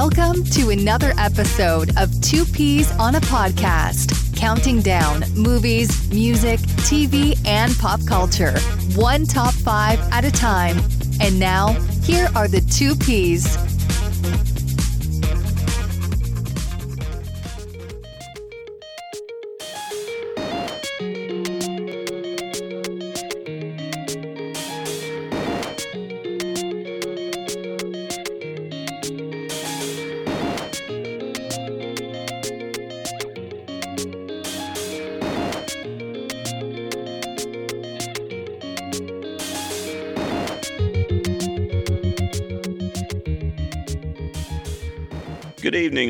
Welcome to another episode of Two Peas on a Podcast, counting down movies, music, TV, and pop culture, one top five at a time. And now, here are the two Peas.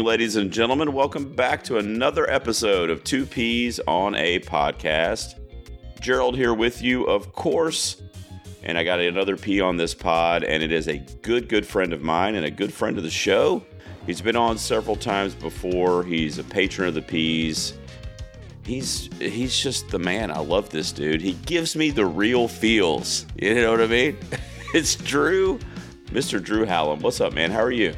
Ladies and gentlemen. Welcome back to another episode of Two Peas on a Podcast. Gerald here with you, of course. And I got another P on this pod, and it is a good, good friend of mine and a good friend of the show. He's been on several times before. He's a patron of the Peas. He's he's just the man. I love this dude. He gives me the real feels. You know what I mean? It's Drew, Mr. Drew Hallam. What's up, man? How are you?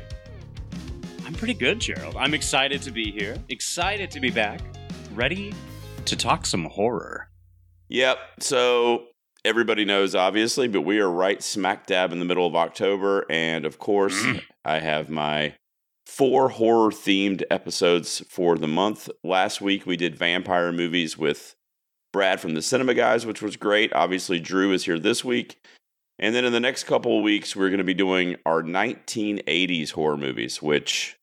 Pretty good, Gerald. I'm excited to be here. Excited to be back. Ready to talk some horror. Yep. So everybody knows, obviously, but we are right smack dab in the middle of October. And of course, Mm. I have my four horror themed episodes for the month. Last week, we did vampire movies with Brad from the Cinema Guys, which was great. Obviously, Drew is here this week. And then in the next couple of weeks, we're going to be doing our 1980s horror movies, which,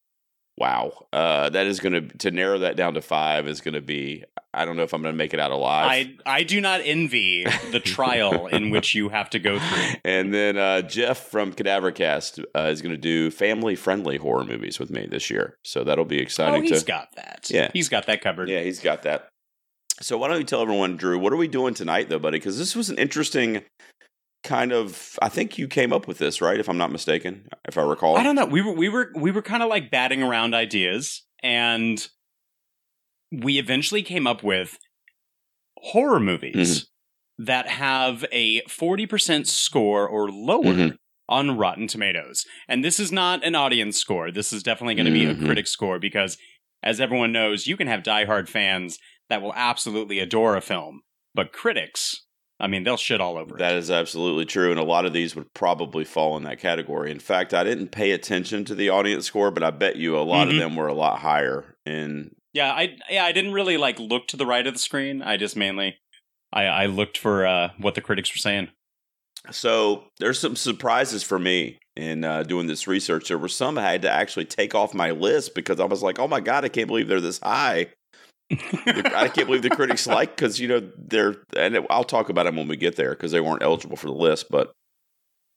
wow, uh, that is going to, to narrow that down to five is going to be, I don't know if I'm going to make it out alive. I I do not envy the trial in which you have to go through. And then uh, Jeff from Cadavercast uh, is going to do family-friendly horror movies with me this year, so that'll be Oh, exciting. he's to got that. Yeah. He's got that covered. yeah, he's got that. So why don't you tell everyone, Drew, what are we doing tonight, though, buddy? Because this was an interesting kind of. I think you came up with this, right? If I'm not mistaken, if I recall. I don't know. We were we were we were kind of like batting around ideas and we eventually came up with horror movies Mm-hmm. that have a 40% score or lower Mhm. on Rotten Tomatoes. And this is not an audience score. This is definitely going to be Mhm. a critic score because as everyone knows, you can have diehard fans that will absolutely adore a film, but critics, I mean, they'll shit all over That it. is absolutely true, and a lot of these would probably fall in that category. In fact, I didn't pay attention to the audience score, but I bet you a lot Mhm. of them were a lot higher in Yeah, I yeah, I didn't really like look to the right of the screen. I just mainly I, I looked for uh, what the critics were saying. So there's some surprises for me in uh, doing this research. There were some I had to actually take off my list because I was like, "Oh my god, I can't believe they're this high." I can't believe the critics like because you know they're and I'll talk about them when we get there because they weren't eligible for the list. But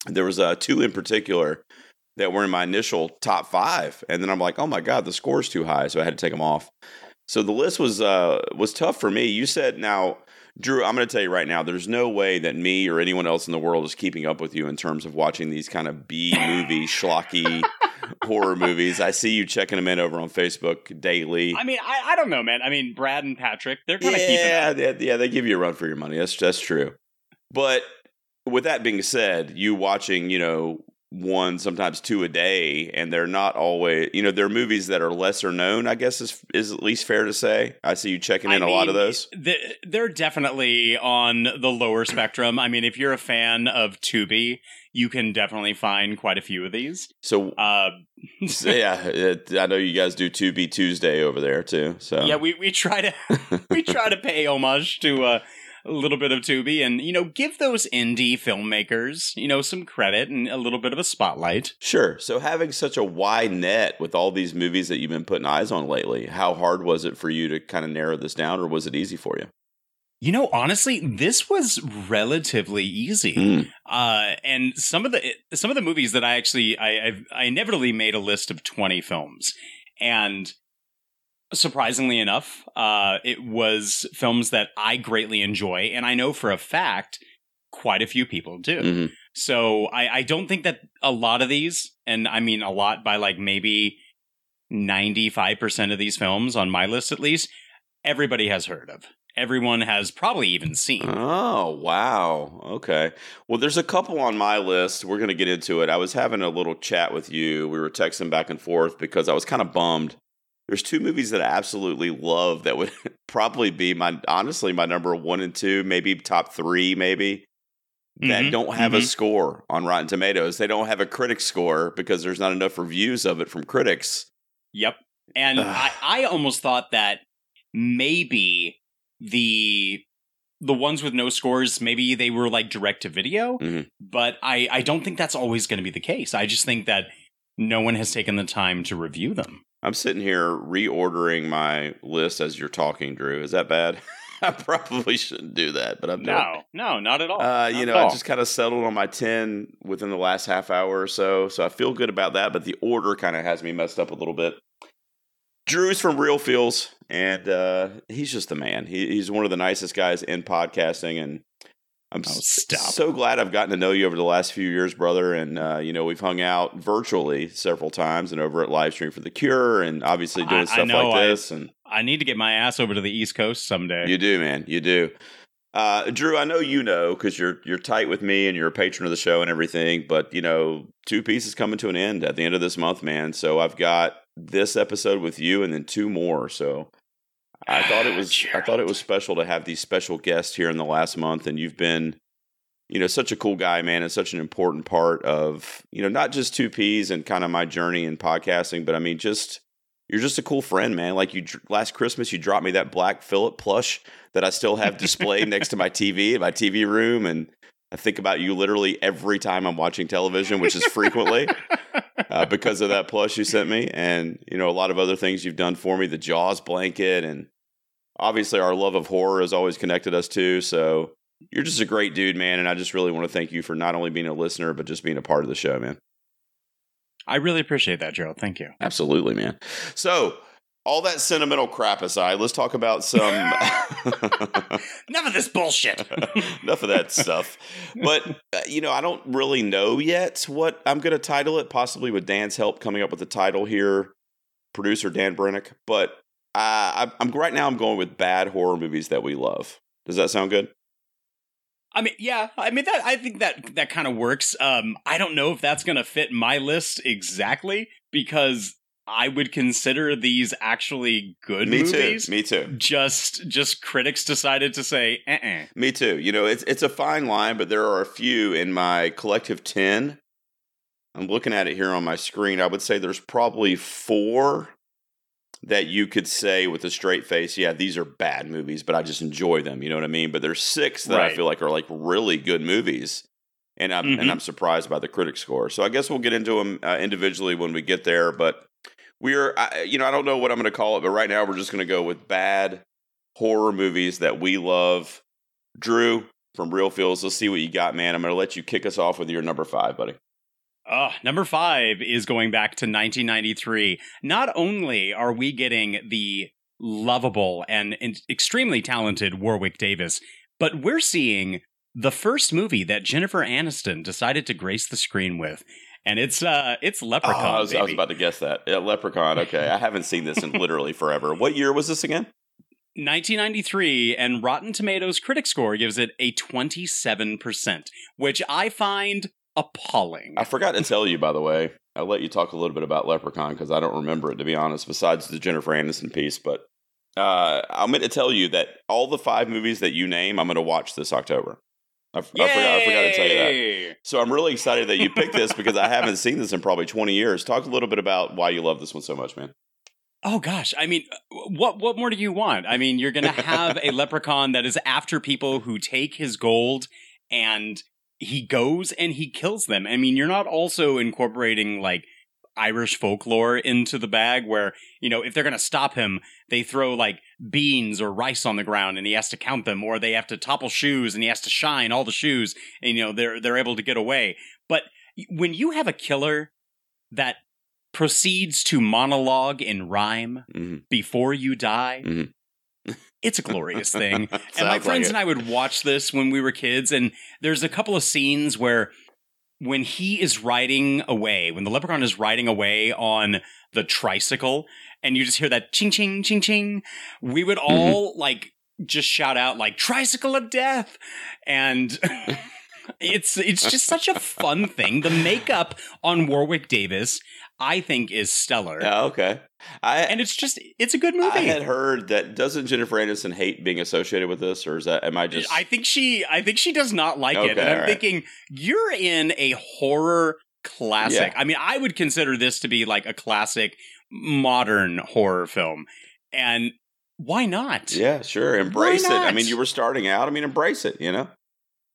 there was uh, two in particular that were in my initial top five, and then I'm like, "Oh my god, the score's too high," so I had to take them off. So the list was uh, was tough for me. You said now. Drew, I'm going to tell you right now, there's no way that me or anyone else in the world is keeping up with you in terms of watching these kind of B movie, schlocky horror movies. I see you checking them in over on Facebook daily. I mean, I, I don't know, man. I mean, Brad and Patrick, they're kind of keeping yeah, they, yeah, they give you a run for your money. That's that's true. But with that being said, you watching, you know, one sometimes two a day, and they're not always, you know, they're movies that are lesser known. I guess is is at least fair to say. I see you checking in I a lot of those. th- They're definitely on the lower spectrum. I mean, if you're a fan of Tubi, you can definitely find quite a few of these. So Uh, So, yeah, it, I know you guys do Tubi Tuesday over there too. So yeah, we, we try to we try to pay homage to uh, a little bit of Tubi, and you know, give those indie filmmakers you know some credit and a little bit of a spotlight. sure. So having such a wide net with all these movies that you've been putting eyes on lately, how hard was it for you to kind of narrow this down, or was it easy for you? You know, honestly, this was relatively easy. Mm. Uh, and some of the some of the movies that I actually I I've, I inevitably made a list of twenty films, and surprisingly enough, uh, it was films that I greatly enjoy, and I know for a fact quite a few people do. Mhm. So I, I don't think that a lot of these, and I mean a lot by like maybe ninety five percent of these films on my list at least, everybody has heard of. Everyone has probably even seen. Oh, wow. Okay. Well, there's a couple on my list. We're going to get into it. I was having a little chat with you. We were texting back and forth because I was kind of bummed. There's two movies that I absolutely love that would probably be my, honestly, my number one and two, maybe top three, maybe, that Mhm, don't have a mhm. score on Rotten Tomatoes. They don't have a critic score because there's not enough reviews of it from critics. Yep. And I, I almost thought that maybe the the ones with no scores, maybe they were like direct to video, Mhm. but I, I don't think that's always going to be the case. I just think that no one has taken the time to review them. I'm sitting here reordering my list as you're talking, Drew. Is that bad? I probably shouldn't do that, but I'm. No, no, not at all. Uh, you know, I just kind of settled on my 10 within the last half hour or so. So I feel good about that, but the order kind of has me messed up a little bit. Drew's from Real Feels, and uh, he's just a man. He, he's one of the nicest guys in podcasting, and I'm Oh, so glad I've gotten to know you over the last few years, brother. And uh, you know, we've hung out virtually several times, and over at Livestream for the Cure, and obviously doing I- I stuff know, like I- this. And I need to get my ass over to the East Coast someday. you do, man. You do. Uh, Drew, I know you know because you're you're tight with me and you're a patron of the show and everything. But you know, two pieces coming to an end at the end of this month, man. So I've got this episode with you and then two more. So I thought it ah, was I thought it was special to have these special guests here in the last month, and you've been. You know, such a cool guy, man, and such an important part of, you know, not just two Peas and kind of my journey in podcasting, but I mean, just you're just a cool friend, man. Like you last Christmas, you dropped me that black Phillip plush that I still have displayed next to my TV in my TV room, and I think about you literally every time I'm watching television, which is frequently uh, because of that plush you sent me, and you know a lot of other things you've done for me, the Jaws blanket, and obviously our love of horror has always connected us too. So you're just a great dude, man, and I just really want to thank you for not only being a listener but just being a part of the show, man. I really appreciate that, Gerald. Thank you. Absolutely, man. So, all that sentimental crap aside, let's talk about some. Enough of this bullshit. Enough of that stuff. But, uh, you know, I don't really know yet what I'm going to title it, possibly with Dan's help coming up with the title here, producer Dan Brennick. But uh, I'm, I'm right now, I'm going with bad horror movies that we love. Does that sound good? I mean, yeah, I mean that. I think that that kind of works. Um, I don't know if that's going to fit my list exactly because I would consider these actually good Me movies. too. Me too. Just, just critics decided to say, uh-uh. Me too. You know, it's it's a fine line, but there are a few in my collective ten. I'm looking at it here on my screen. I would say there's probably four that you could say with a straight face, yeah, these are bad movies, but I just enjoy them. You know what I mean? But there's six that I feel like are like really good movies, and I'm Mhm. and I'm surprised by the critic score. So I guess we'll get into them uh, individually when we get there. But we're, I, you know, I don't know what I'm going to call it, but right now we're just going to go with bad horror movies that we love. Drew from Real Feels, let's see what you got, man. I'm going to let you kick us off with your number five, buddy. Uh, number five is going back to 1993. Not only are we getting the lovable and, and extremely talented Warwick Davis, but we're seeing the first movie that Jennifer Aniston decided to grace the screen with, and it's uh, it's Leprechaun. Oh, I, was, I was about to guess that. Yeah, Leprechaun. Okay. I haven't seen this in literally forever. What year was this again? 1993, and Rotten Tomatoes critic score gives it a 27%, which I find appalling. I forgot to tell you, by the way. I'll let you talk a little bit about Leprechaun because I don't remember it, to be honest, besides the Jennifer Aniston piece. But uh, I'm going to tell you that all the five movies that you name, I'm going to watch this October. I, f- I forgot, I forgot to tell you that. Yay! So I'm really excited that you picked this because I haven't seen this in probably 20 years. Talk a little bit about why you love this one so much, man. Oh gosh, I mean, what what more do you want? I mean, you're gonna have a leprechaun that is after people who take his gold, and he goes and he kills them. I mean, you're not also incorporating like Irish folklore into the bag, where you know if they're gonna stop him, they throw like beans or rice on the ground, and he has to count them, or they have to topple shoes, and he has to shine all the shoes, and you know they're they're able to get away. But when you have a killer that proceeds to monologue in rhyme hmm before you die. Mhm. It's a glorious thing. and my Sounds like friends and I would watch this when we were kids, and there's a couple of scenes where when he is riding away, when the leprechaun is riding away on the tricycle, and you just hear that ching ching ching ching, we would Mm-hmm. all like just shout out like tricycle of death and it's it's just such a fun thing the makeup on warwick davis i think is stellar Yeah, okay. I and it's just it's a good movie. I had heard that doesn't Jennifer Aniston hate being associated with this, or is that am I just? I think she I think she does not like it. And I'm right. thinking you're in a horror classic. Yeah. I mean, I would consider this to be like a classic modern horror film. And why not? yeah, sure. Embrace it. I mean, you were starting out. I mean, embrace it. You know,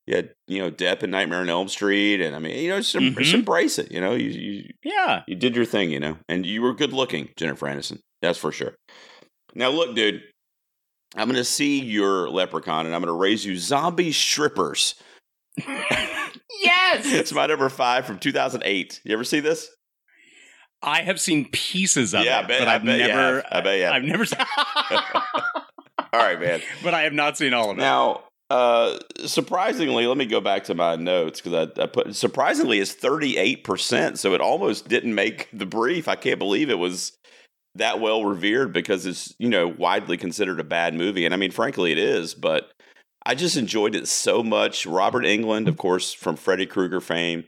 you had you know Depp and Nightmare on Elm Street, and I mean, you know, just, em- just mm-hmm. embrace it. You know, you you Yeah. you did your thing. You know, and you were good looking, Jennifer Aniston. That's for sure. Now, look, dude. I'm going to see your leprechaun, and I'm going to raise you zombie strippers. yes. It's my number five from 2008. You ever see this? I have seen pieces of Yeah, I it, bet- but I I've bet never. I bet have. I've never seen All right, man. But I have not seen all of it. Now, uh, surprisingly, let me go back to my notes because I, I put surprisingly it's 38%. So it almost didn't make the brief. I can't believe it was that well revered because it's, you know, widely considered a bad movie. And I mean, frankly, it is, but I just enjoyed it so much. Robert Englund, of course, from Freddy Krueger fame,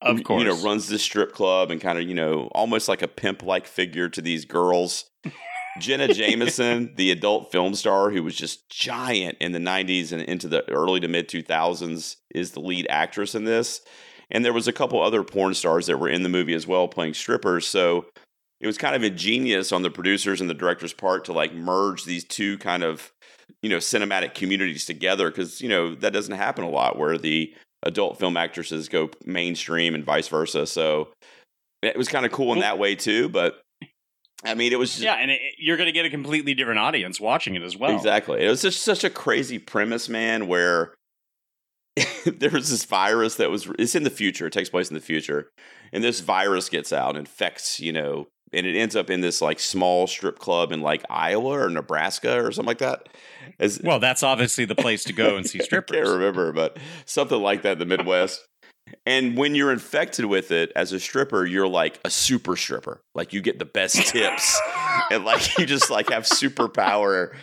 of course. you know, runs this strip club and kind of, you know, almost like a pimp like figure to these girls. Jenna Jameson, the adult film star who was just giant in the 90s and into the early to mid 2000s, is the lead actress in this. And there was a couple other porn stars that were in the movie as well playing strippers. So it was kind of ingenious on the producers and the director's part to like merge these two kind of, you know, cinematic communities together because, you know, that doesn't happen a lot where the adult film actresses go mainstream and vice versa. So it was kind of cool in that way too. But I mean, it was just, yeah, and it, you're going to get a completely different audience watching it as well. Exactly. It was just such a crazy premise, man, where there was this virus that was it's in the future, it takes place in the future. And this virus gets out and infects, you know, and it ends up in this like small strip club in like Iowa or Nebraska or something like that. As, Well, that's obviously the place to go and see strippers. I can't remember, but something like that in the Midwest. And when you're infected with it as a stripper, you're like a super stripper. Like you get the best tips and like you just like have superpower.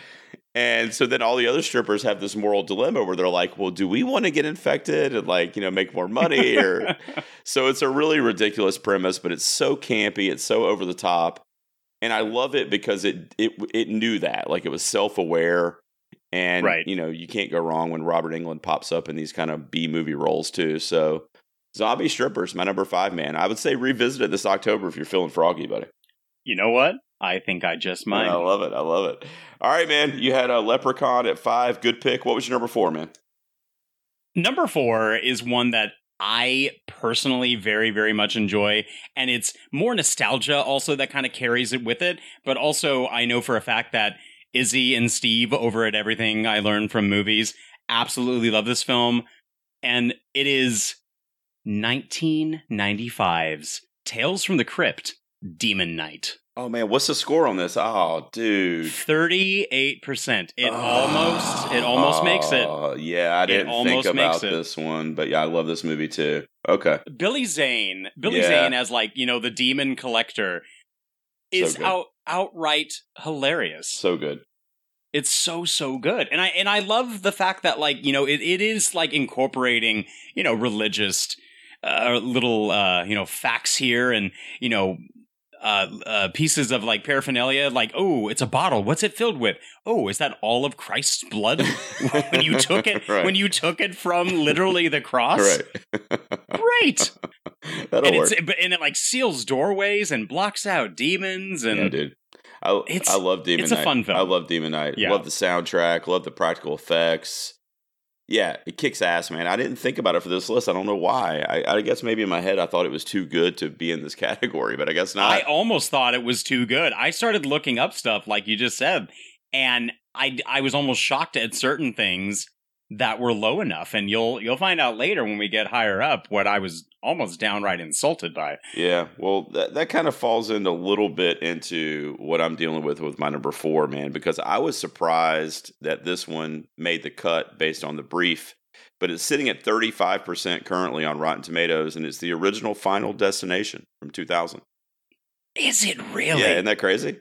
And so then all the other strippers have this moral dilemma where they're like, well, do we want to get infected and like, you know, make more money or so it's a really ridiculous premise, but it's so campy, it's so over the top. And I love it because it it it knew that. Like it was self-aware and Right. you know, you can't go wrong when Robert Englund pops up in these kind of B movie roles too. So Zombie Strippers, my number 5 man. I would say revisit it this October if you're feeling froggy, buddy. you know what? I think I just might. I love it. I love it. All right, man. You had a Leprechaun at 5. Good pick. What was your number 4, man? Number four is one that I personally very, very much enjoy. And it's more nostalgia also that kind of carries it with it. But also, I know for a fact that Izzy and Steve over at Everything I Learned from Movies absolutely love this film. And it is 1995's Tales from the Crypt Demon Knight. Oh man, what's the score on this? Oh, dude. 38%. It ah, almost, it almost makes it. Oh, Yeah, I didn't think about this one, but yeah, I love this movie too. Okay. Billy Zane, Billy Yeah. Zane as like you know the demon collector is good. out outright hilarious. So good. It's so so good, and I and I love the fact that like you know it, it is like incorporating you know religious uh, little uh, you know facts here and you know. Uh, uh, pieces of like paraphernalia, like oh, it's a bottle. What's it filled with? Oh, is that all of Christ's blood when you took it? Right. When you took it from literally the cross? Right. Great. That'll and work. it's and it like seals doorways and blocks out demons and yeah, dude. I, It's- I love Demon it's a fun film. I love Demon Knight. Yeah. Love the soundtrack. Love the practical effects. Yeah, it kicks ass, man. I didn't think about it for this list. I don't know why. I, I guess maybe in my head I thought it was too good to be in this category, but I guess not. I almost thought it was too good. I started looking up stuff like you just said, and I I was almost shocked at certain things that were low enough. And you'll you'll find out later when we get higher up what I was almost downright insulted by. Yeah, well, that that kind of falls into a little bit into what I'm dealing with with my number four, man, because I was surprised that this one made the cut based on the brief, but it's sitting at 35% currently on Rotten Tomatoes, and it's the original Final Destination from 2000. Is it really? Yeah, isn't that crazy?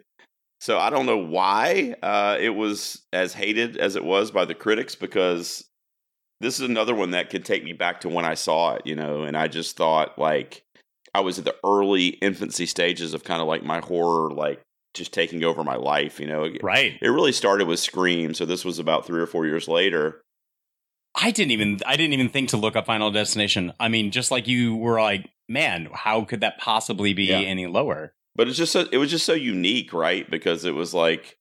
So I don't know why uh, it was as hated as it was by the critics because this is another one that could take me back to when I saw it, you know, and I just thought like I was at the early infancy stages of kind of like my horror like just taking over my life, you know. Right. It really started with Scream, so this was about 3 or 4 years later. I didn't even I didn't even think to look up Final Destination. I mean, just like you were like, man, how could that possibly be Yeah. any lower? But it's just so, it was just so unique, right? Because it was like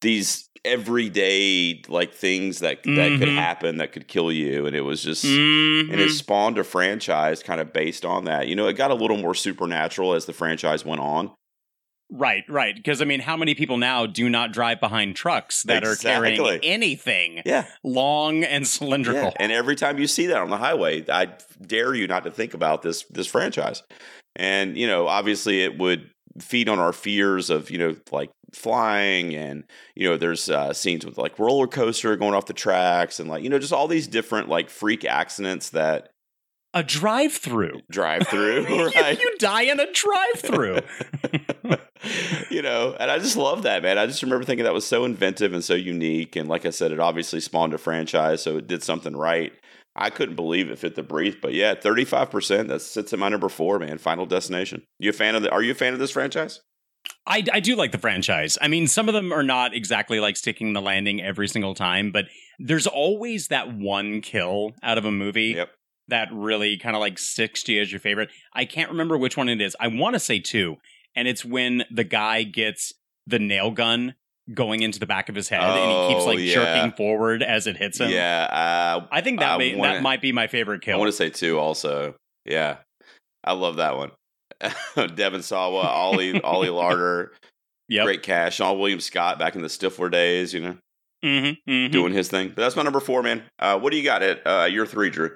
these everyday like things that that could Mhm. happen that could kill you and it was just Mhm. and it spawned a franchise kind of based on that. You know, it got a little more supernatural as the franchise went on. Right, right. Because I mean, how many people now do not drive behind trucks that are carrying anything Yeah. long and cylindrical? Yeah. And every time you see that on the highway, I dare you not to think about this this franchise. And, you know, obviously it would feed on our fears of, you know, like flying and, you know, there's uh, scenes with like roller coaster going off the tracks and like, you know, just all these different like freak accidents that A drive-through. drive through. You- you, die in a drive-through. you know, and I just love that, man. I just remember thinking that was so inventive and so unique. And like I said, it obviously spawned a franchise, so it did something right. I couldn't believe it fit the brief, but yeah, thirty five percent. That sits at my number four, man. Final Destination. You a fan of the? Are you a fan of this franchise? I, I do like the franchise. I mean, some of them are not exactly like sticking the landing every single time, but there's always that one kill out of a movie Yep. that really kind of like sticks to you as your favorite. I can't remember which one it is. I want to say two, and it's when the guy gets the nail gun going into the back of his head and he keeps Oh, like yeah. jerking forward as it hits him. Yeah, uh, I think that I may, wanna- that might be my favorite kill. I want to say two also. Yeah, I love that one. Devon Sawa, Ollie, Ali Larter, yep. great cash. Seann William Scott back in the Stifler days, you know. Mm-hmm, mm-hmm. doing his thing. But that's my number four, man. Uh, what do you got at uh, your three, Drew?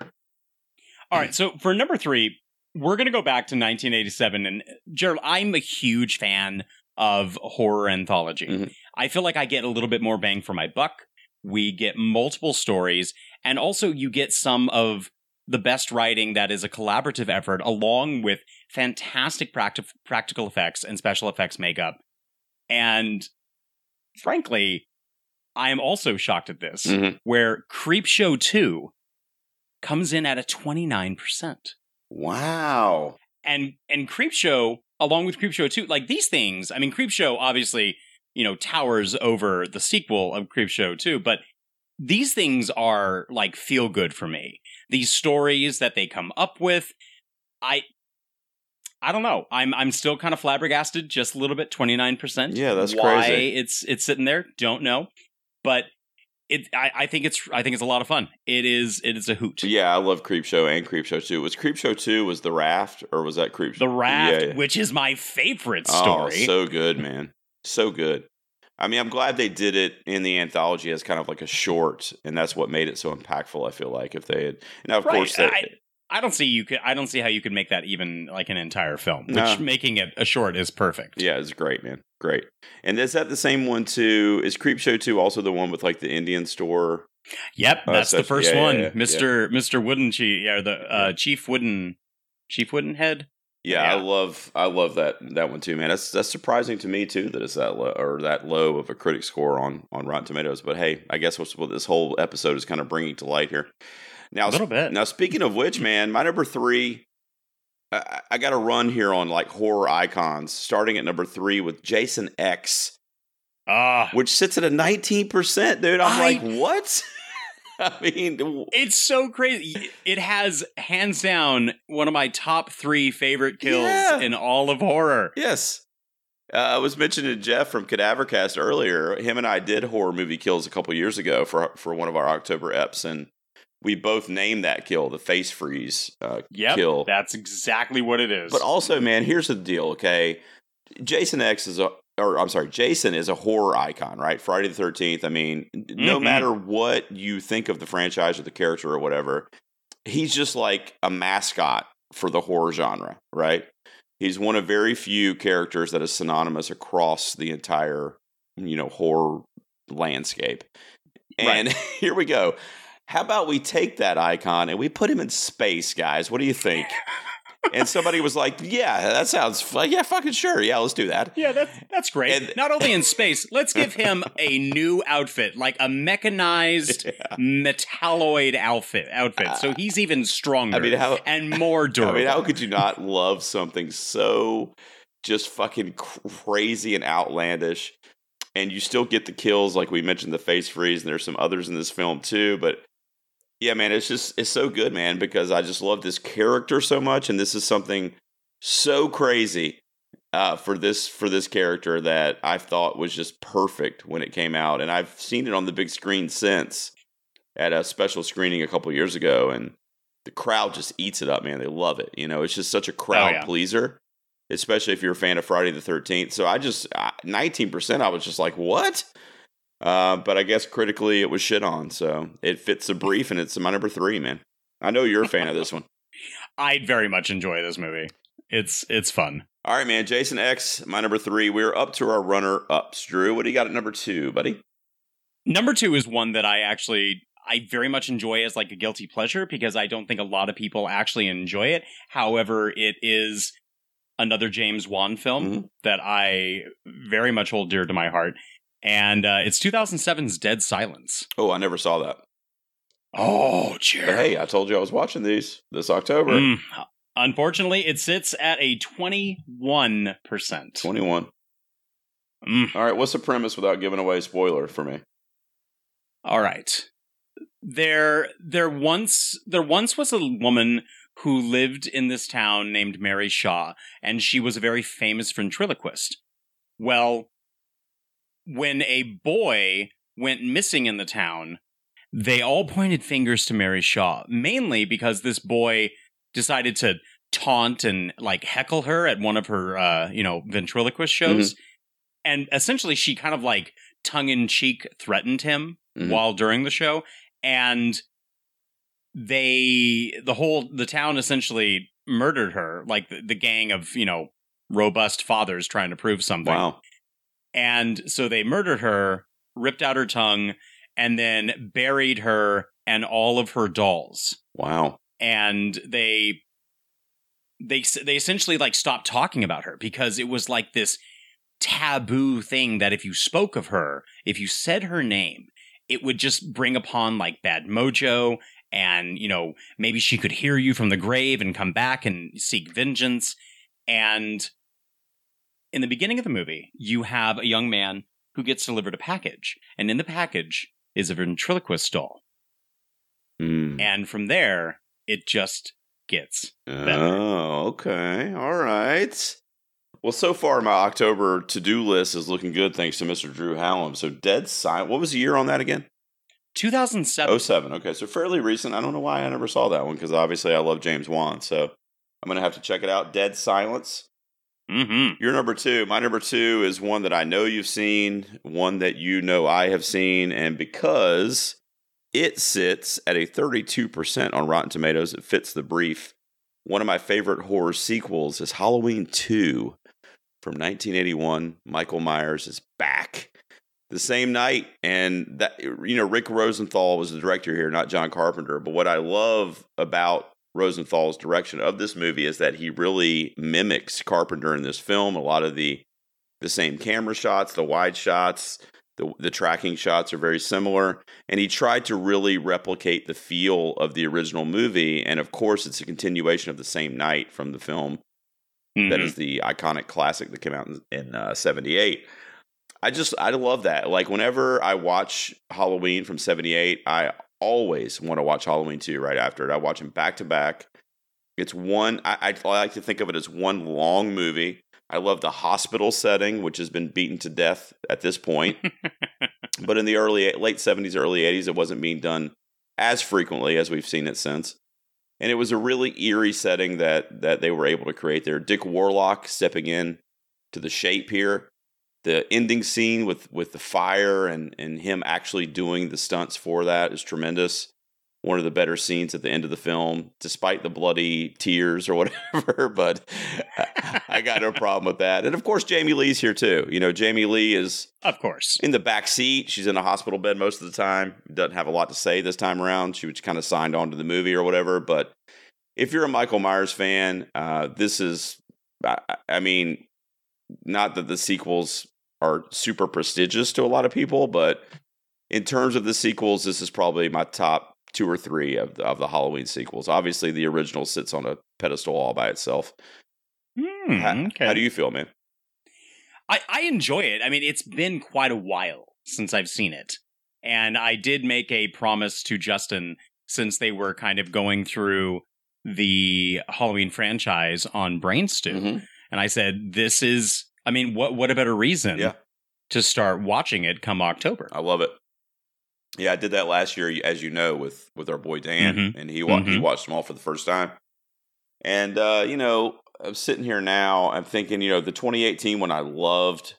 All right, so for number three, we're going to go back to 1987. And Gerald, I'm a huge fan of horror anthology. Mhm. I feel like I get a little bit more bang for my buck. We get multiple stories, and also you get some of the best writing that is a collaborative effort, along with fantastic practi- practical effects and special effects makeup. And frankly, I am also shocked at this, Mhm. where Creepshow 2 comes in at a 29%. Wow. And and Creepshow, along with Creepshow 2, like these things, I mean Creepshow obviously, you know, towers over the sequel of Creepshow 2, but these things are like feel good for me. These stories that they come up with, I I don't know. I'm I'm still kind of flabbergasted, just a little bit, 29%. Yeah, that's crazy. Why crazy. it's it's sitting there, don't know. But it I, I think it's I think it's a lot of fun. It is it is a hoot. Yeah, I love Creepshow and Creepshow 2. Was Creepshow 2 was The Raft or was that Creepshow? The Raft, Yeah, yeah. which is my favorite oh, story. Oh, so good, man. So good. I mean, I'm glad they did it in the anthology as kind of like a short, and that's what made it so impactful. I feel like if they had, now of Right, course, I, I don't see you could I don't see how you could make that even like an entire film. Which No. making it a short is perfect. yeah, it's great, man, great. And is that the same one too? Is Creepshow 2 also the one with like the Indian store? Yep, Oh, that's the first yeah, yeah, one. yeah, Mr. Mr. Wooden Chief yeah, the uh, Chief Wooden Chief Wooden Head. Yeah, I love I love that that one too, man. That's that's surprising to me too that it's that low or that low of a critic score on on Rotten Tomatoes. But hey, I guess what's what this whole episode is kind of bringing to light here. Now, A little bit. Now, speaking of which, man, my number three, I, I got a run here on like horror icons. Starting at number three with Jason X, Ah, which sits at a nineteen percent, dude. I'm I- like, what? I mean, it's so crazy. It has hands down one of my top three favorite kills Yeah. in all of horror. Yes. Uh, I was mentioning to Jeff from Cadavercast earlier. Him and I did horror movie kills a couple years ago for for one of our October eps, and we both named that kill the face freeze uh, Yep, kill. that's exactly what it is. But also, man, here's the deal. Okay, Jason X is a, or I'm sorry, Jason is a horror icon, right? Friday the Thirteenth. I mean, no Mhm. matter what you think of the franchise or the character or whatever, he's just like a mascot for the horror genre, right? He's one of very few characters that is synonymous across the entire, you know, horror landscape. And here we go. How about we take that icon and we put him in space, guys? What do you think? And somebody was like, "Yeah, that sounds fun. yeah, fucking sure, yeah, let's do that." Yeah, that's that's great. And- Not only in space, let's give him a new outfit, like a mechanized metalloid outfit. Outfit, so ah. he's even stronger I mean, how and more durable. I mean, how could you not love something so just fucking crazy and outlandish? And you still get the kills, like we mentioned, the face freeze, and there's some others in this film too. But yeah, man, it's just it's so good, man, because I just love this character so much, and this is something so crazy uh, for this for this character that I thought was just perfect when it came out, and I've seen it on the big screen since at a special screening a couple years ago, and the crowd just eats it up, man. They love it. You know, it's just such a crowd yeah. pleaser, especially if you're a fan of Friday the Thirteenth. So I just nineteen percent, I was just like, what? Uh, but I guess critically it was shit on, so it fits the brief, and it's my number three, man. I know you're a fan of this one. I very much enjoy this movie. It's it's fun. All right, man. Jason X, my number three. We're up to our runner ups. Drew, what do you got at number two, buddy? Number two is one that I actually I very much enjoy as like a guilty pleasure because I don't think a lot of people actually enjoy it. However, it is another James Wan film Mhm. that I very much hold dear to my heart. And uh, it's 2007's Dead Silence. Oh, I never saw that. Oh, cheer. hey, I told you I was watching these this October. Mm. Unfortunately, it sits at a 21%. 21. Mm. All right, what's the premise without giving away a spoiler for me? All right. There there once there once was a woman who lived in this town named Mary Shaw, and she was a very famous ventriloquist. Well, when a boy went missing in the town, they all pointed fingers to Mary Shaw, mainly because this boy decided to taunt and like heckle her at one of her uh, you know, ventriloquist shows. And essentially she kind of like tongue in cheek threatened him Mhm. while during the show and they the whole the town essentially murdered her like the, the gang of you know robust fathers trying to prove something Wow. And so they murdered her ripped out her tongue and then buried her and all of her dolls Wow. and they they they essentially like stopped talking about her because it was like this taboo thing that if you spoke of her, if you said her name, it would just bring upon like bad mojo and you know maybe she could hear you from the grave and come back and seek vengeance and in the beginning of the movie you have a young man who gets delivered a package and in the package is a ventriloquist doll Mm. and from there it just gets better. Oh, okay. All right. Well, so far my October to-do list is looking good thanks to Mr. Drew Hallam. So Dead Silence, What was the year on that again? 2007 07. Okay, so fairly recent. I don't know why I never saw that one because obviously I love James Wan. So I'm going to have to check it out. Dead Silence. Mm-hmm. Your number two. My number two is one that I know you've seen, one that you know I have seen, and because it sits at a 32% on Rotten Tomatoes, it fits the brief. One of my favorite horror sequels is Halloween 2 from 1981. Michael Myers is back the same night, and that you know Rick Rosenthal was the director here, not John Carpenter. But what I love about Rosenthal's direction of this movie is that he really mimics Carpenter in this film. A lot of the the same camera shots, the wide shots, the the tracking shots are very similar, and he tried to really replicate the feel of the original movie. And of course, it's a continuation of the same night from the film that is the iconic classic that came out in, in uh, 78 i just i love that like whenever i watch halloween from 78 i always want to watch halloween 2 right after it. I watch them back to back. It's one I, I like to think of it as one long movie. I love the hospital setting which has been beaten to death at this point. But in the early late 70s early 80s it wasn't being done as frequently as we've seen it since. And it was a really eerie setting that that they were able to create there. Dick Warlock stepping in to the shape here. The ending scene with with the fire and and him actually doing the stunts for that is tremendous. One of the better scenes at the end of the film, despite the bloody tears or whatever. But I, I got no problem with that. And of course, Jamie Lee's here too. You know, Jamie Lee is of course in the back seat. She's in a hospital bed most of the time. Doesn't have a lot to say this time around. She was kind of signed on to the movie or whatever, but if you're a Michael Myers fan, uh, this is, I, I mean, not that the sequels are super prestigious to a lot of people, but in terms of the sequels, this is probably my top two or three of the, of the Halloween sequels. Obviously, the original sits on a pedestal all by itself. Hmm, how, okay. how do you feel, man? I, I enjoy it. I mean, it's been quite a while since I've seen it. And I did make a promise to Justin since they were kind of going through the Halloween franchise on Brainstew. Mhm. And I said, this is, I mean, what, what a better reason Yeah. to start watching it come October? I love it. Yeah, I did that last year, as you know, with with our boy Dan, Mhm. and he wa- he Mhm. watched them all for the first time. And uh, you know, I'm sitting here now. I'm thinking, you know, the 2018 one I loved,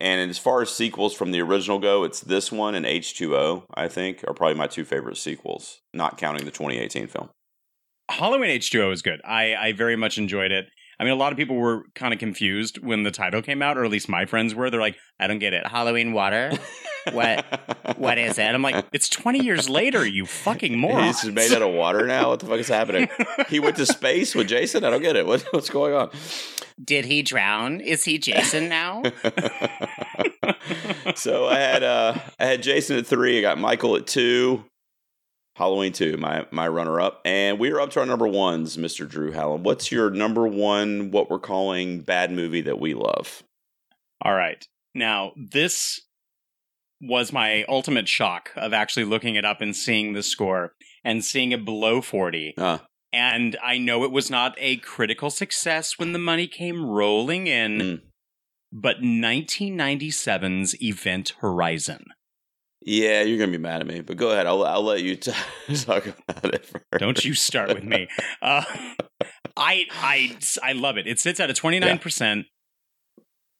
and as far as sequels from the original go, it's this one and H2O. I think are probably my two favorite sequels, not counting the 2018 film. Halloween H2O is good. I, I very much enjoyed it. I mean, a lot of people were kind of confused when the title came out, or at least my friends were. They're like, I don't get it. Halloween water? What- What is it? I'm like, it's 20 years later, you fucking moron. He's made out of water now. What the fuck is happening? he went to space with Jason. I don't get it. What, what's going on? Did he drown? Is he Jason now? so I had uh I had Jason at three, I got Michael at two, Halloween two, my my runner up, and we are up to our number ones, Mr. Drew Hallam. What's your number one what we're calling bad movie that we love? All right. Now, this was my ultimate shock of actually looking it up and seeing the score and seeing it below 40. Uh, And I know it was not a critical success when the money came rolling in, Mm. but 1997's Event Horizon. Yeah, you're gonna be mad at me, but go ahead. I'll I'll let you t- talk about it. First. Don't you start with me. Uh, I I I love it. It sits at a 29%.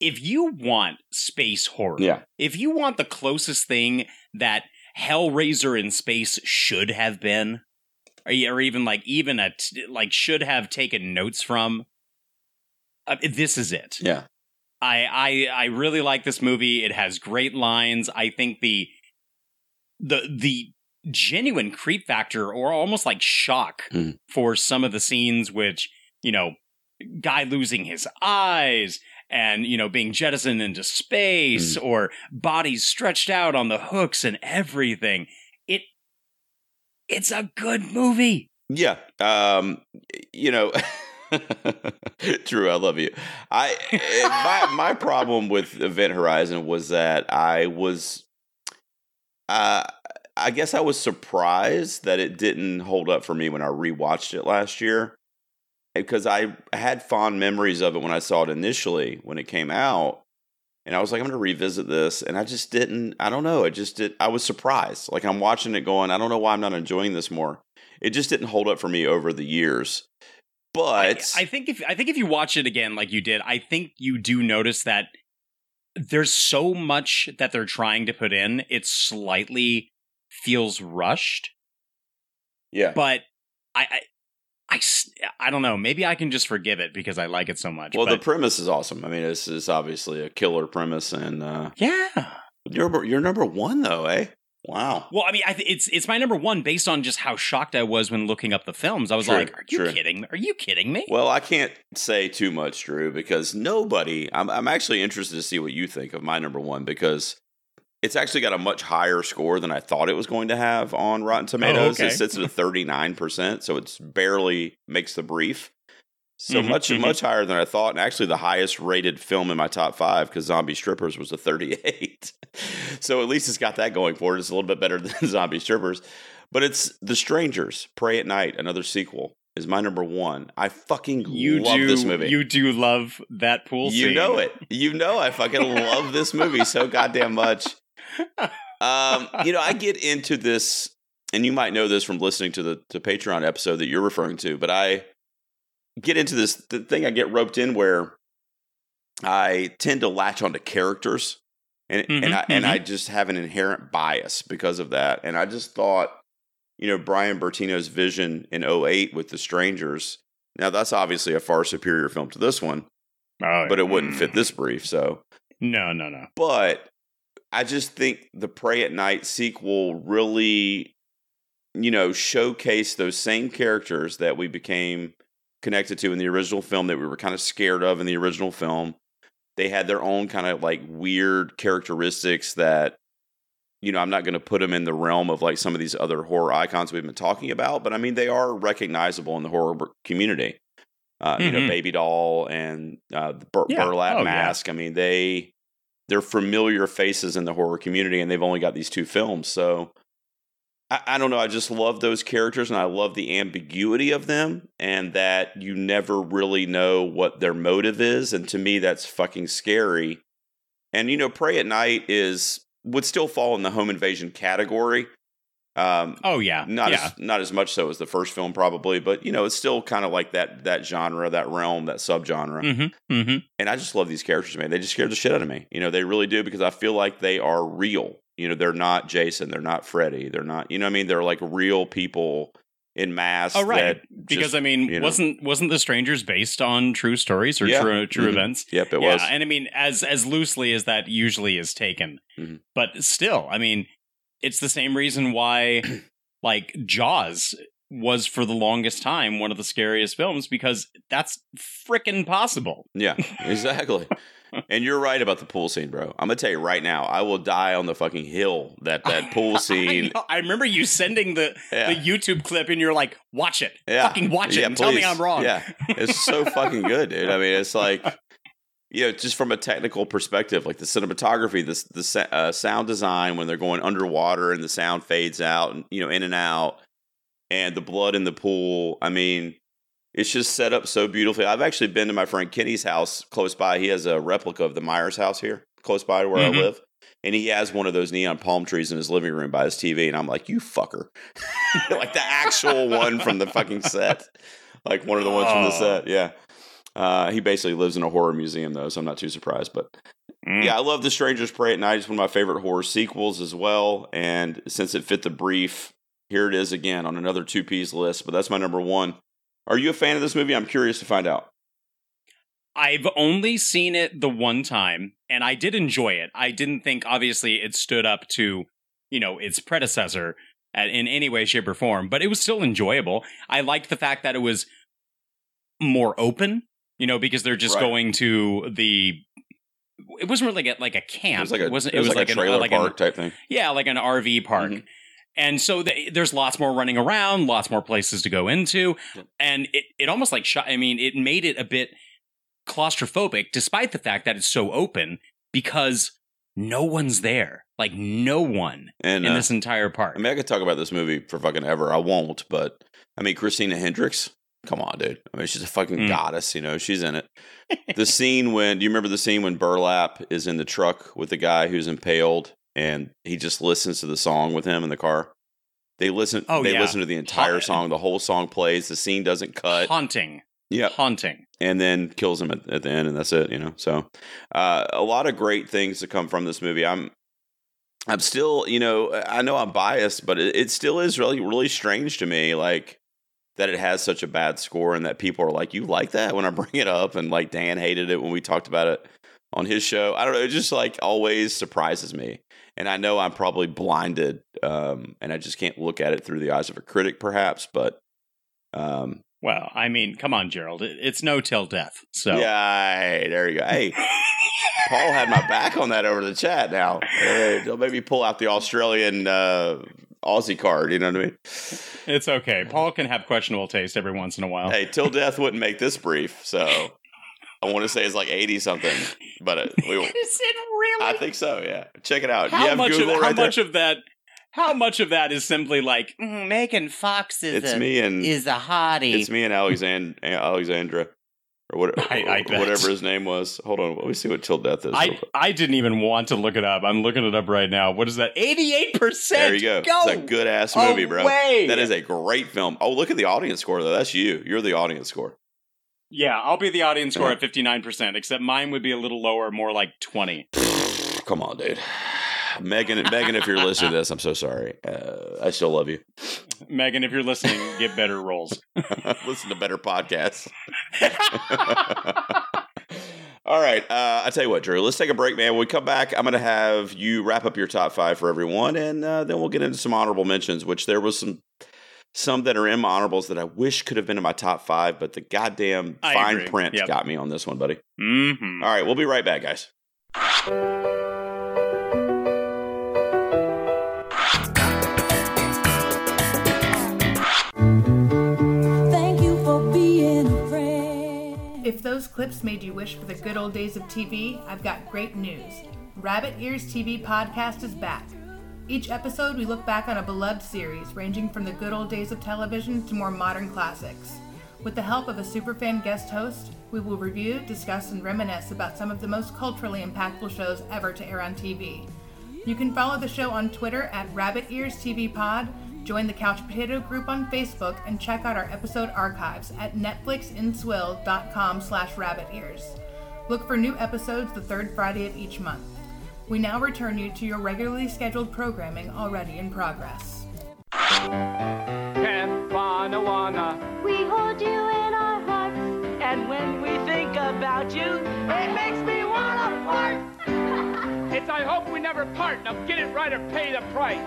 If you want space horror, Yeah, if you want the closest thing that Hellraiser in space should have been, or, or even like even a t- like should have taken notes from, uh, this is it. yeah, I I I really like this movie. It has great lines. I think the the the genuine creep factor or almost like shock Mhm. for some of the scenes which, you know, guy losing his eyes and, you know, being jettisoned into space or bodies stretched out on the hooks and everything. It it's a good movie. yeah. Um, you know. Drew, I love you. I eh, my my problem with Event Horizon was that I was uh I guess I was surprised that it didn't hold up for me when I rewatched it last year. Because I had fond memories of it when I saw it initially when it came out. And I was like, I'm gonna revisit this. And I just didn't I don't know. It just did I was surprised. Like I'm watching it going, I don't know why I'm not enjoying this more. It just didn't hold up for me over the years. But I, I think if I think if you watch it again like you did, I think you do notice that there's so much that they're trying to put in. It slightly feels rushed, yeah. but I, I I, I don't know. Maybe I can just forgive it because I like it so much. Well, the premise is awesome. I mean, this is obviously a killer premise, and uh, yeah. you're you're number one though, eh? Wow. Well, I mean, I th- it's it's my number one based on just how shocked I was when looking up the films. I was True, like, "Are you true. kidding? Are you kidding me?" Well, I can't say too much, Drew, because nobody. I'm I'm actually interested to see what you think of my number one because it's actually got a much higher score than I thought it was going to have on Rotten oh, Tomatoes. Oh, okay. It sits at a 39 percent, so it's barely makes the brief. So Mhm, much mhm. much higher than I thought, and actually the highest rated film in my top five because Zombie Strippers was a 38. so at least it's got that going for it. It's a little bit better than Zombie Strippers, but it's The Strangers, Prey at Night, another sequel is my number one. I fucking you love do this movie. you do love that pool You scene. know it. You know I fucking love this movie so goddamn much. Um, you know, I get into this, and you might know this from listening to the to Patreon episode that you're referring to, but I get into this the thing I get roped in where I tend to latch onto characters. And, Mhm, and I and I just have an inherent bias because of that. And I just thought, you know, Brian Bertino's vision in 08 with The Strangers. Now that's obviously a far superior film to this one Oh, but it wouldn't mm. fit this brief. So, No, no, no. but I just think the Prey at Night sequel really you know, showcase those same characters that we became connected to in the original film that we were kind of scared of in the original film. They had their own kind of like weird characteristics that, you know, I'm not going to put them in the realm of like some of these other horror icons we've been talking about, but I mean, they are recognizable in the horror community. Uh, mm-hmm. You know, mm-hmm. Baby Doll and uh, the bur- yeah. Burlap oh, Mask. Yeah. I mean, they they're familiar faces in the horror community, and they've only got these two films. So I, I, don't know. I just love those characters, and I love the ambiguity of them, and that you never really know what their motive is. And to me, that's fucking scary. And you know, Prey at Night is would still fall in the home invasion category. Um, oh yeah, not yeah. as not as much so as the first film probably, but you know it's still kind of like that that genre, that realm, that subgenre. Mm-hmm, mm-hmm. And I just love these characters, man. They just scare the shit out of me. You know, they really do because I feel like they are real. You know, they're not Jason, they're not Freddy, they're not. You know, I mean, they're like real people in mass. Oh right, because just, I mean, you know, wasn't wasn't the Strangers based on true stories or yeah. true true mm-hmm. events? Yep, it yeah, was. And I mean, as as loosely as that usually is taken, mm-hmm. but still, I mean, it's the same reason why like Jaws was for the longest time one of the scariest films because that's freaking possible. Yeah, exactly. and you're right about the pool scene, bro. I'm gonna tell you right now, I will die on the fucking hill that that pool scene. I, I, remember you sending the yeah. the YouTube clip, and you're like, "Watch it, yeah. fucking watch it, yeah, and please. tell me I'm wrong." Yeah, it's so fucking good, dude. I mean, it's like. You know, just from a technical perspective, like the cinematography, the the uh, sound design when they're going underwater and the sound fades out, and you know, in and out, and the blood in the pool. I mean, it's just set up so beautifully. I've actually been to my friend Kenny's house close by. He has a replica of the Myers house here, close by where mm-hmm. I live. And he has one of those neon palm trees in his living room by his TV. And I'm like, you fucker. like the actual one from the fucking set. Like one of the ones oh. from the set. Oh. Yeah. Uh, he basically lives in a horror museum, though, so I'm not too surprised. But mm. yeah, I love The Strangers Prey at Night. It's one of my favorite horror sequels as well. And since it fit the brief, here it is again on another two P's list. But that's my number one. Are you a fan of this movie? I'm curious to find out. I've only seen it the one time, and I did enjoy it. I didn't think, obviously, it stood up to, you know, its predecessor in any way, shape, or form, but it was still enjoyable. I liked the fact that it was more open, you know, because they're just right. going to the. It wasn't really like a camp. It, was like a, it wasn't. It was, it was like, like, a trailer an, park type thing. Yeah, like an RV park. Mm-hmm. And so they, there's lots more running around, lots more places to go into, and it it almost like shot. I mean, it made it a bit claustrophobic, despite the fact that it's so open, because no one's there, like no one and, in uh, this entire park. I mean, I could talk about this movie for fucking ever. I won't, but I mean, Christina Hendricks. Come on, dude. I mean, she's a fucking mm. goddess, you know. She's in it. the scene when do you remember the scene when Burlap is in the truck with the guy who's impaled and he just listens to the song with him in the car. They listen. Oh, they yeah. listen to the entire ha- song. The whole song plays. The scene doesn't cut. Haunting. Yeah, haunting. And then kills him at, at the end, and that's it. You know. So, uh, a lot of great things to come from this movie. I'm. I'm still, you know, I know I'm biased, but it, it still is really, really strange to me, like that it has such a bad score, and that people are like, "You like that?" When I bring it up, and like Dan hated it when we talked about it on his show. I don't know. It just like always surprises me and I know I'm probably blinded, um, and I just can't look at it through the eyes of a critic, perhaps. But um, well, I mean, come on, Gerald, it's no till death. So yeah, hey, there you go. Hey, Paul had my back on that over the chat. Now, hey, maybe pull out the Australian uh, Aussie card. You know what I mean? It's okay. Paul can have questionable taste every once in a while. Hey, till death wouldn't make this brief, so I want to say it's like eighty something, but it, we, is it really? I think so. Yeah, check it out. How much Google of right how much of that? How much of that is simply like mm, Megan Fox is it's a, me and is a hottie? It's me and Alexand- Alexandra or, what, I, I whatever his name was. Hold on, let me see what Till Death is. I, I didn't even want to look it up. I'm looking it up right now. What is that? 88%. There you go. go. It's a good ass movie, bro. That is a great film. Oh, look at the audience score though. That's you. You're the audience score. Yeah, I'll be the audience score at 59%, except mine would be a little lower, more like 20. Come on, dude. Megan, Megan, if you're listening to this, I'm so sorry. Uh, I still love you. Megan, if you're listening, get better roles. Listen to better podcasts. All right. Uh, I tell you what, Drew. Let's take a break, man. When we come back, I'm going to have you wrap up your top five for everyone, and uh, then we'll get into some honorable mentions. Which there was some some that are in my honorables that I wish could have been in my top five, but the goddamn I fine agree. print Yep. got me on this one, buddy. Mm-hmm. All right, we'll be right back, guys. Thank you for being a friend. If those clips made you wish for the good old days of TV, I've got great news. Rabbit Ears TV podcast is back. Each episode, we look back on a beloved series ranging from the good old days of television to more modern classics. With the help of a superfan guest host, we will review, discuss, and reminisce about some of the most culturally impactful shows ever to air on TV. You can follow the show on Twitter at Rabbit Ears TV Pod, join the Couch Potato group on Facebook, and check out our episode archives at netflixinswill.com slash rabbit ears. Look for new episodes the third Friday of each month. We now return you to your regularly scheduled programming already in progress. Camp Bonawana. We hold you in our hearts. And when we think about you, it makes me wanna fart. it's I hope we never part. Now get it right or pay the price.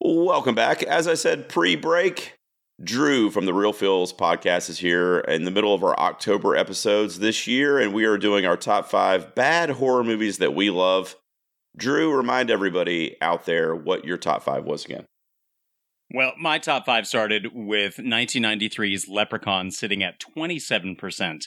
Welcome back. As I said pre-break, Drew from the Reel Feels podcast is here in the middle of our October episodes this year, and we are doing our top five bad horror movies that we love. Drew, remind everybody out there what your top five was again. Well, my top five started with 1993's Leprechaun sitting at 27%.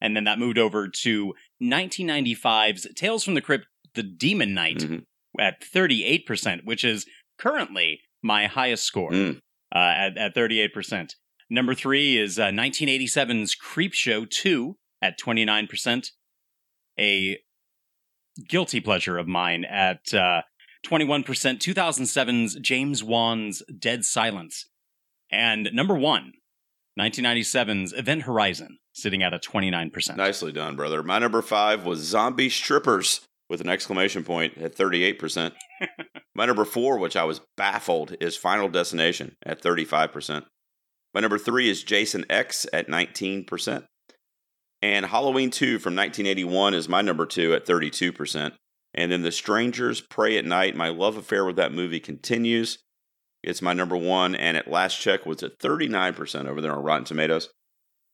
And then that moved over to 1995's Tales from the Crypt, The Demon Knight Mhm. at 38%, which is currently my highest score Mm. Uh, at, at 38%. Number three is uh, 1987's Creepshow 2 at 29%. A guilty pleasure of mine at uh, 21%. 2007's James Wan's Dead Silence. And number one, 1997's Event Horizon, sitting at a 29%. Nicely done, brother. My number five was Zombie Strippers with an exclamation point at 38%. My number four, which I was baffled, is Final Destination at 35%. My number three is Jason X at 19%. And Halloween 2 from 1981 is my number two at 32%. And then The Strangers Prey at Night, my love affair with that movie continues. It's my number one, and at last check was at 39% over there on Rotten Tomatoes.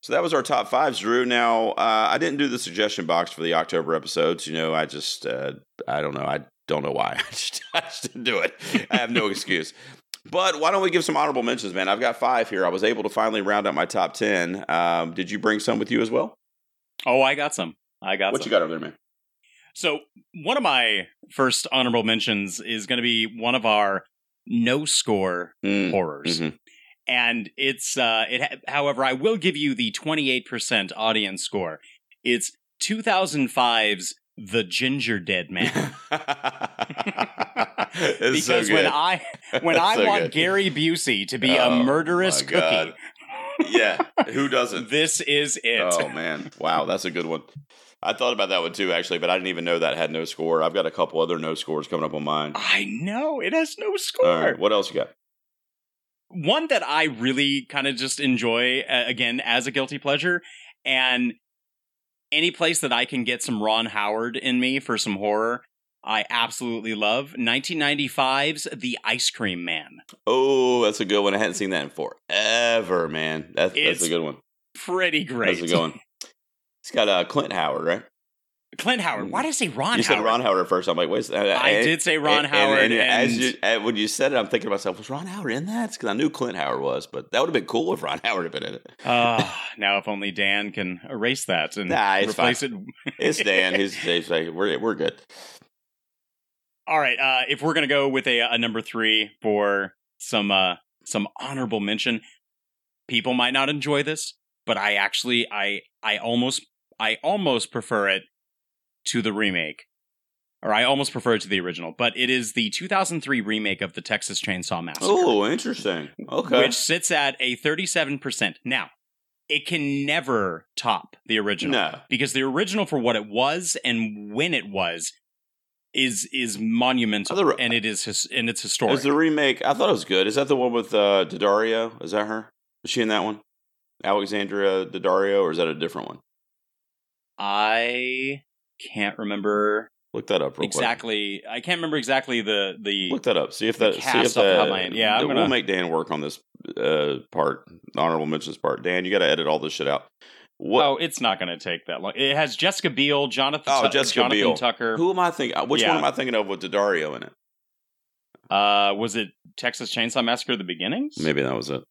So that was our top fives, Drew. Now, uh, I didn't do the suggestion box for the October episodes. You know, I just, uh, I don't know. I don't know why. I just, I just didn't do it. I have no excuse. But why don't we give some honorable mentions, man? I've got five here. I was able to finally round out my top 10. Um, did you bring some with you as well? Oh, I got some. I got What some. you got over there, man? So, one of my first honorable mentions is going to be one of our no score Mm, horrors. mhm. And it's, uh, it, however, I will give you the 28% audience score. It's 2005's The Gingerdead Man. It's so because when. I when I so want good. Gary Busey to be Oh, a murderous cookie, God. yeah, who doesn't? this is it. Oh man, wow, that's a good one. I thought about that one too, actually, but I didn't even know that had no score. I've got a couple other no scores coming up on mine. I know it has no score. All right, what else you got? one that I really kind of just enjoy uh, again as a guilty pleasure, and any place that I can get some Ron Howard in me for some horror, I absolutely love. 1995's The Ice Cream Man, Oh, that's a good one. I hadn't seen that in forever, man. That's, that's a good one. pretty great. That's a good one. It's got uh, Clint Howard, right? Clint Howard. Why did I say Ron? you Howard? said Ron Howard at first. I'm like, wait. I And- did say Ron and- Howard, And, as and- you, and when you said it, I'm thinking to myself, was Ron Howard in that? Because I knew Clint Howard was, but that would have been cool if Ron Howard had been in it. Ah, now if only Dan can erase that and Nah, replace fine. it. It's Dan. He's, he's like, we're we're good. All right, uh, if we're gonna go with a, a number three for some uh, some honorable mention, people might not enjoy this, but I actually I I almost I almost prefer it to the remake, or I almost prefer it to the original. But it is the 2003 remake of the Texas Chainsaw Massacre. Oh, interesting. Okay. which sits at a 37%. Now, it can never top the original. No. Because the original for what it was and when it was is is monumental Other- and it is his, and it's historic. Is the remake? I thought it was good. Is that the one with uh, Daddario? Is that her? Is she in that one? Alexandria Daddario, or is that a different one? I can't remember Look that up real exactly. I can't remember exactly the the. Look that up. See if that. See if off the top that. my. Yeah, I'm we'll gonna- make Dan work on this uh, part, honorable mentions part. Dan, you got to edit all this shit out. What? Oh, it's not going to take that long. It has Jessica Biel, Jonathan, Oh, Jessica Jonathan Biel. Tucker. Who am I thinking? Which Yeah. one am I thinking of with Daddario in it? Uh, was it Texas Chainsaw Massacre: The Beginnings? Maybe that was it.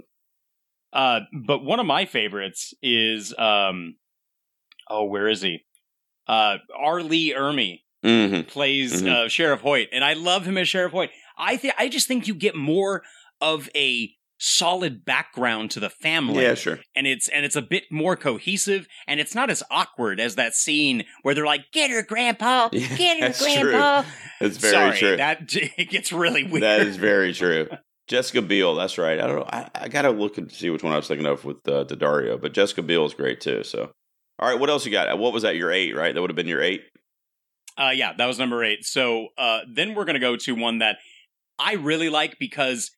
Uh, but one of my favorites is um, oh, where is he? Uh, R. Lee Ermey Mm-hmm. plays Mhm. uh, Sheriff Hoyt, and I love him as Sheriff Hoyt. I think I just think you get more of a solid background to the family, Yeah, sure. and it's and it's a bit more cohesive, and it's not as awkward as that scene where they're like, "Get her, Grandpa, get her, that's true. Grandpa." It's very Sorry, true. that it gets really weird. That is very true. Jessica Biel, that's right. I don't know. I, I got to look and see which one I was thinking of with uh, Daddario, but Jessica Biel is great too. So, all right, what else you got? What was that? Your eight, right? That would have been your eight. Uh, yeah, that was number eight. So uh, then we're gonna go to one that I really like because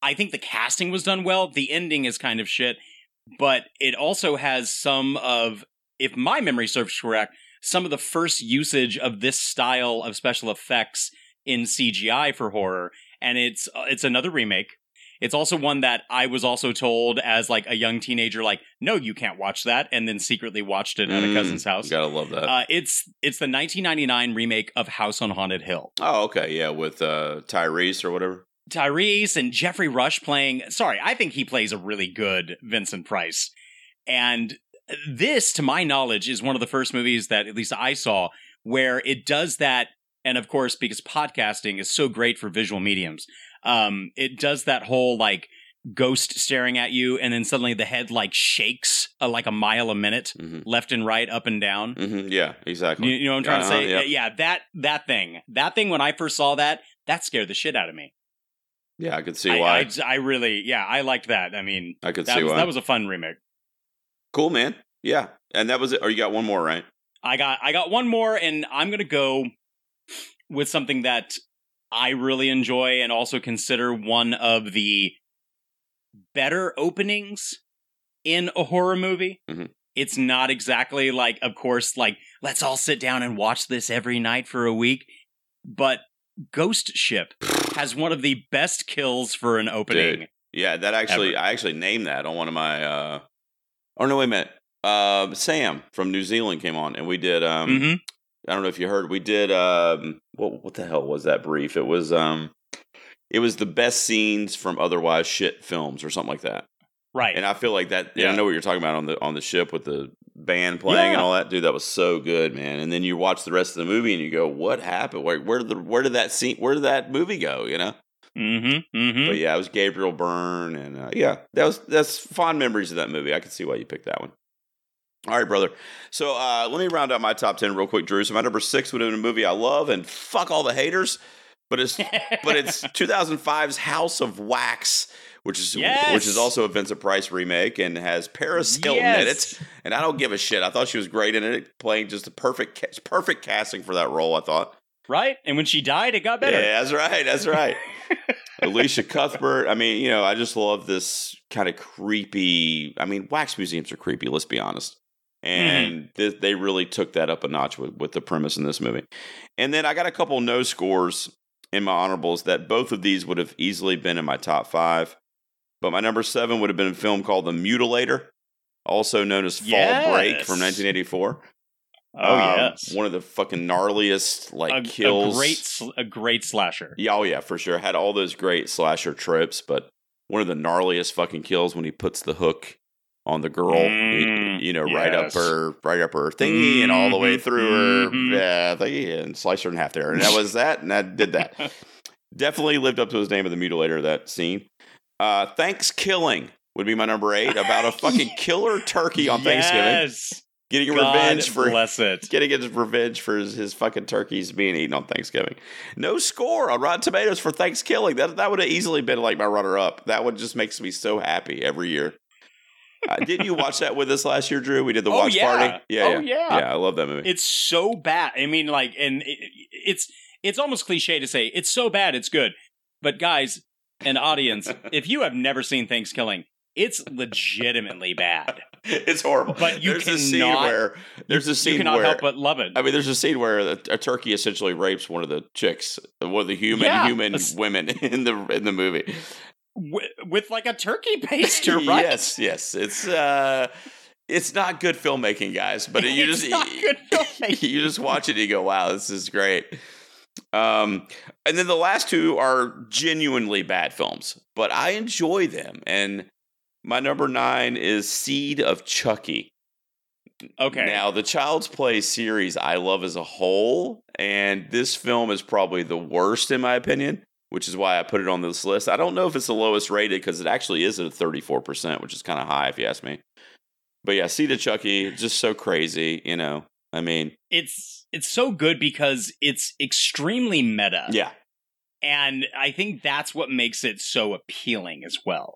I think the casting was done well. The ending is kind of shit, but it also has some of, if my memory serves correct, some of the first usage of this style of special effects in CGI for horror, and it's uh, it's another remake. It's also one that I was also told as like a young teenager, like, no, you can't watch that, and then secretly watched it at a Mm, cousin's house. Gotta love that. Uh, it's it's the 1999 remake of House on Haunted Hill. oh, okay, yeah, with uh, Tyrese or whatever. Tyrese and Geoffrey Rush playing. Sorry, I think he plays a really good Vincent Price. And this, to my knowledge, is one of the first movies that at least I saw where it does that. And of course, because podcasting is so great for visual mediums, um, it does that whole like ghost staring at you, and then suddenly the head like shakes uh, like a mile a minute, hmm left and right, up and down. hmm Yeah, exactly. You, you know what I'm trying Uh-huh, to say? yep. Yeah, that that thing, that thing. When I first saw that, that scared the shit out of me. Yeah, I could see I, why. I, I really, yeah, I liked that. I mean, I, could that see was why. that was a fun remake. cool, man. Yeah, and that was it. Or you got one more, right? I got I got one more, and I'm gonna go with something that I really enjoy and also consider one of the better openings in a horror movie. Mhm. It's not exactly like, of course, like let's all sit down and watch this every night for a week, but Ghost Ship has one of the best kills for an opening. Dude. Yeah, that actually, Ever. I actually named that on one of my. uh Oh no, wait a minute. Uh, Sam from New Zealand came on, and we did. um Mhm. I don't know if you heard. We did. um What what the hell was that brief? It was. um It was the best scenes from otherwise shit films or something like that. Right. And I feel like that. Yeah, Yeah. I know what you're talking about on the on the ship with the band playing and all that. Dude, that was so good, man. And then you watch the rest of the movie and you go, "What happened? Where where did the where did that scene? Where did that movie go? You know." mm-hmm. Mm-hmm. But yeah, it was Gabriel Byrne, and uh, yeah, that was that's fond memories of that movie. I can see why you picked that one. All right, brother. So uh, let me round out my top ten real quick, Drew. So my number six would have been a movie I love, and fuck all the haters. But it's but it's 2005's House of Wax, which is Yes! which is also a Vincent Price remake and has Paris Hilton in it. And I don't give a shit. I thought she was great in it, playing just the perfect ca- perfect casting for that role. I thought. Right? And when she died, it got better. Yeah, that's right. That's right. Elisha Cuthbert. I mean, you know, I just love this kind of creepy. I mean, wax museums are creepy. Let's be honest. And th- they really took that up a notch with, with the premise in this movie. And then I got a couple no scores in my honorables that both of these would have easily been in my top five. But my number seven would have been a film called The Mutilator, also known as Fall Break from 1984. Oh, Um, yes. one of the fucking gnarliest like a, a kills. great, sl- a great slasher. Yeah, oh yeah, for sure. Had all those great slasher tropes, but one of the gnarliest fucking kills when he puts the hook on the girl, Mm, you, you know, right up her, right up her thingy, and all the way Mhm, through her, mhm. yeah, thingy, and slice her in half there. And that was that, and that did that. Definitely lived up to his name of the mutilator. That scene. Uh, Thanksgiving would be my number eight. About a fucking killer turkey on Thanksgiving, getting God revenge for bless it. getting his revenge for his, his fucking turkeys being eaten on Thanksgiving. No score on Rotten Tomatoes for Thanksgiving. That that would have easily been like my runner up. That one just makes me so happy every year. Uh, didn't you watch that with us last year, Drew? We did the Oh, watch yeah. party. Yeah, Oh, yeah, yeah. yeah. I love that movie. It's so bad. I mean, like, and it, it's it's almost cliche to say it's so bad it's good. But guys, an audience, if you have never seen Thanksgiving, It's legitimately bad. it's horrible. But you there's a scene where there's a scene where you cannot where help but love it. I mean, there's a scene where a, a turkey essentially rapes one of the chicks, one of the human Yeah. human women in the in the movie. With, with like a turkey baster, right? Yes, yes, it's uh, it's not good filmmaking, guys. But you It's just not good filmmaking. you just watch it and you go, "Wow, this is great." Um, and then the last two are genuinely bad films, but I enjoy them. And my number nine is Seed of Chucky. Okay. Now, the Child's Play series I love as a whole, and this film is probably the worst in my opinion, which is why I put it on this list. I don't know if it's the lowest rated because it actually is at a 34%, which is kind of high if you ask me. But yeah, Seed of Chucky, just so crazy, you know. I mean, it's it's so good because it's extremely meta. yeah. And I think that's what makes it so appealing as well.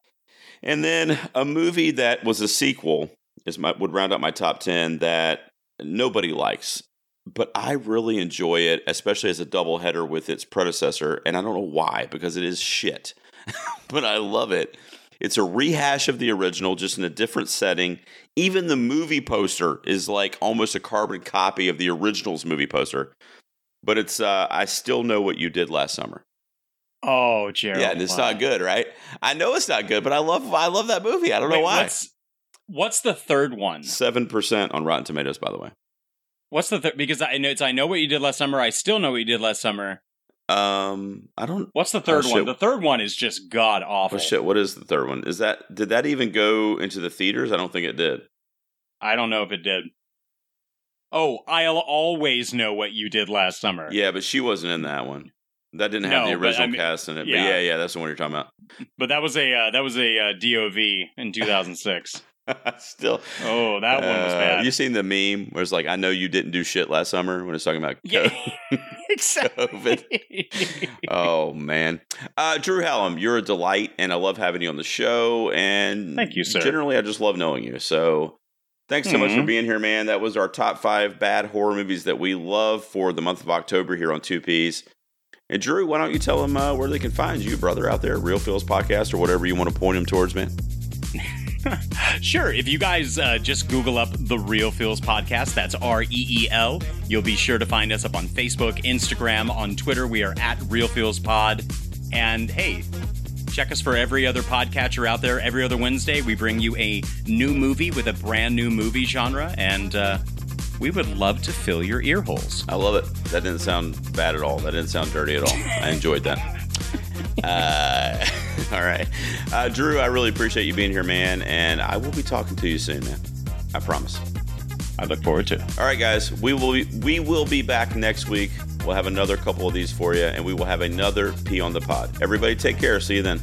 And then a movie that was a sequel is my would round out my top ten that nobody likes, but I really enjoy it, especially as a double header with its predecessor. And I don't know why, because it is shit, but I love it. It's a rehash of the original, just in a different setting. Even the movie poster is like almost a carbon copy of the original's movie poster. But it's uh, I still know what you did last summer. Oh, Gerald. Yeah, and it's wow. not good, right? I know it's not good, but I love I love that movie. I don't know why. What's, what's the third one? Seven percent on Rotten Tomatoes, by the way. What's the third? Because I know it's I know what you did last summer. I still know what you did last summer. Um, I don't. What's the third Oh, one? The third one is just god awful. Oh shit! What is the third one? Is that did that even go into the theaters? I don't think it did. I don't know if it did. Oh, I'll always know what you did last summer. Yeah, but she wasn't in that one. That didn't have No, the but I original mean- cast in it. But yeah. yeah, yeah, that's the one you're talking about. But that was a uh, that was a uh, DOV in 2006. Still, oh, that one was uh, bad. You seen the meme where it's like, "I know you didn't do shit last summer" when it's talking about yeah, exactly. oh man, uh, Drew Hallam, you're a delight, and I love having you on the show. And Thank you, sir. Generally, I just love knowing you. So, thanks so much for Mhm. being here, man. That was our top five bad horror movies that we love for the month of October here on Two Peas. And Drew, why don't you tell them uh, where they can find you, brother, out there, Reel Feels Podcast, or whatever you want to point them towards, man. Sure. If you guys uh, just Google up the Reel Feels podcast, that's R E E L. You'll be sure to find us up on Facebook, Instagram, on Twitter. We are at Reel Feels Pod. And hey, check us for every other podcatcher out there. Every other Wednesday, we bring you a new movie with a brand new movie genre, and uh, we would love to fill your ear holes. I love it. That didn't sound bad at all. That didn't sound dirty at all. I enjoyed that. Uh, all right. Uh, Drew, I really appreciate you being here, man. And I will be talking to you soon, man. I promise. I look forward to it. All right, guys. We will be, we will be back next week. We'll have another couple of these for you, and we will have another P on the pod. Everybody, take care. See you then.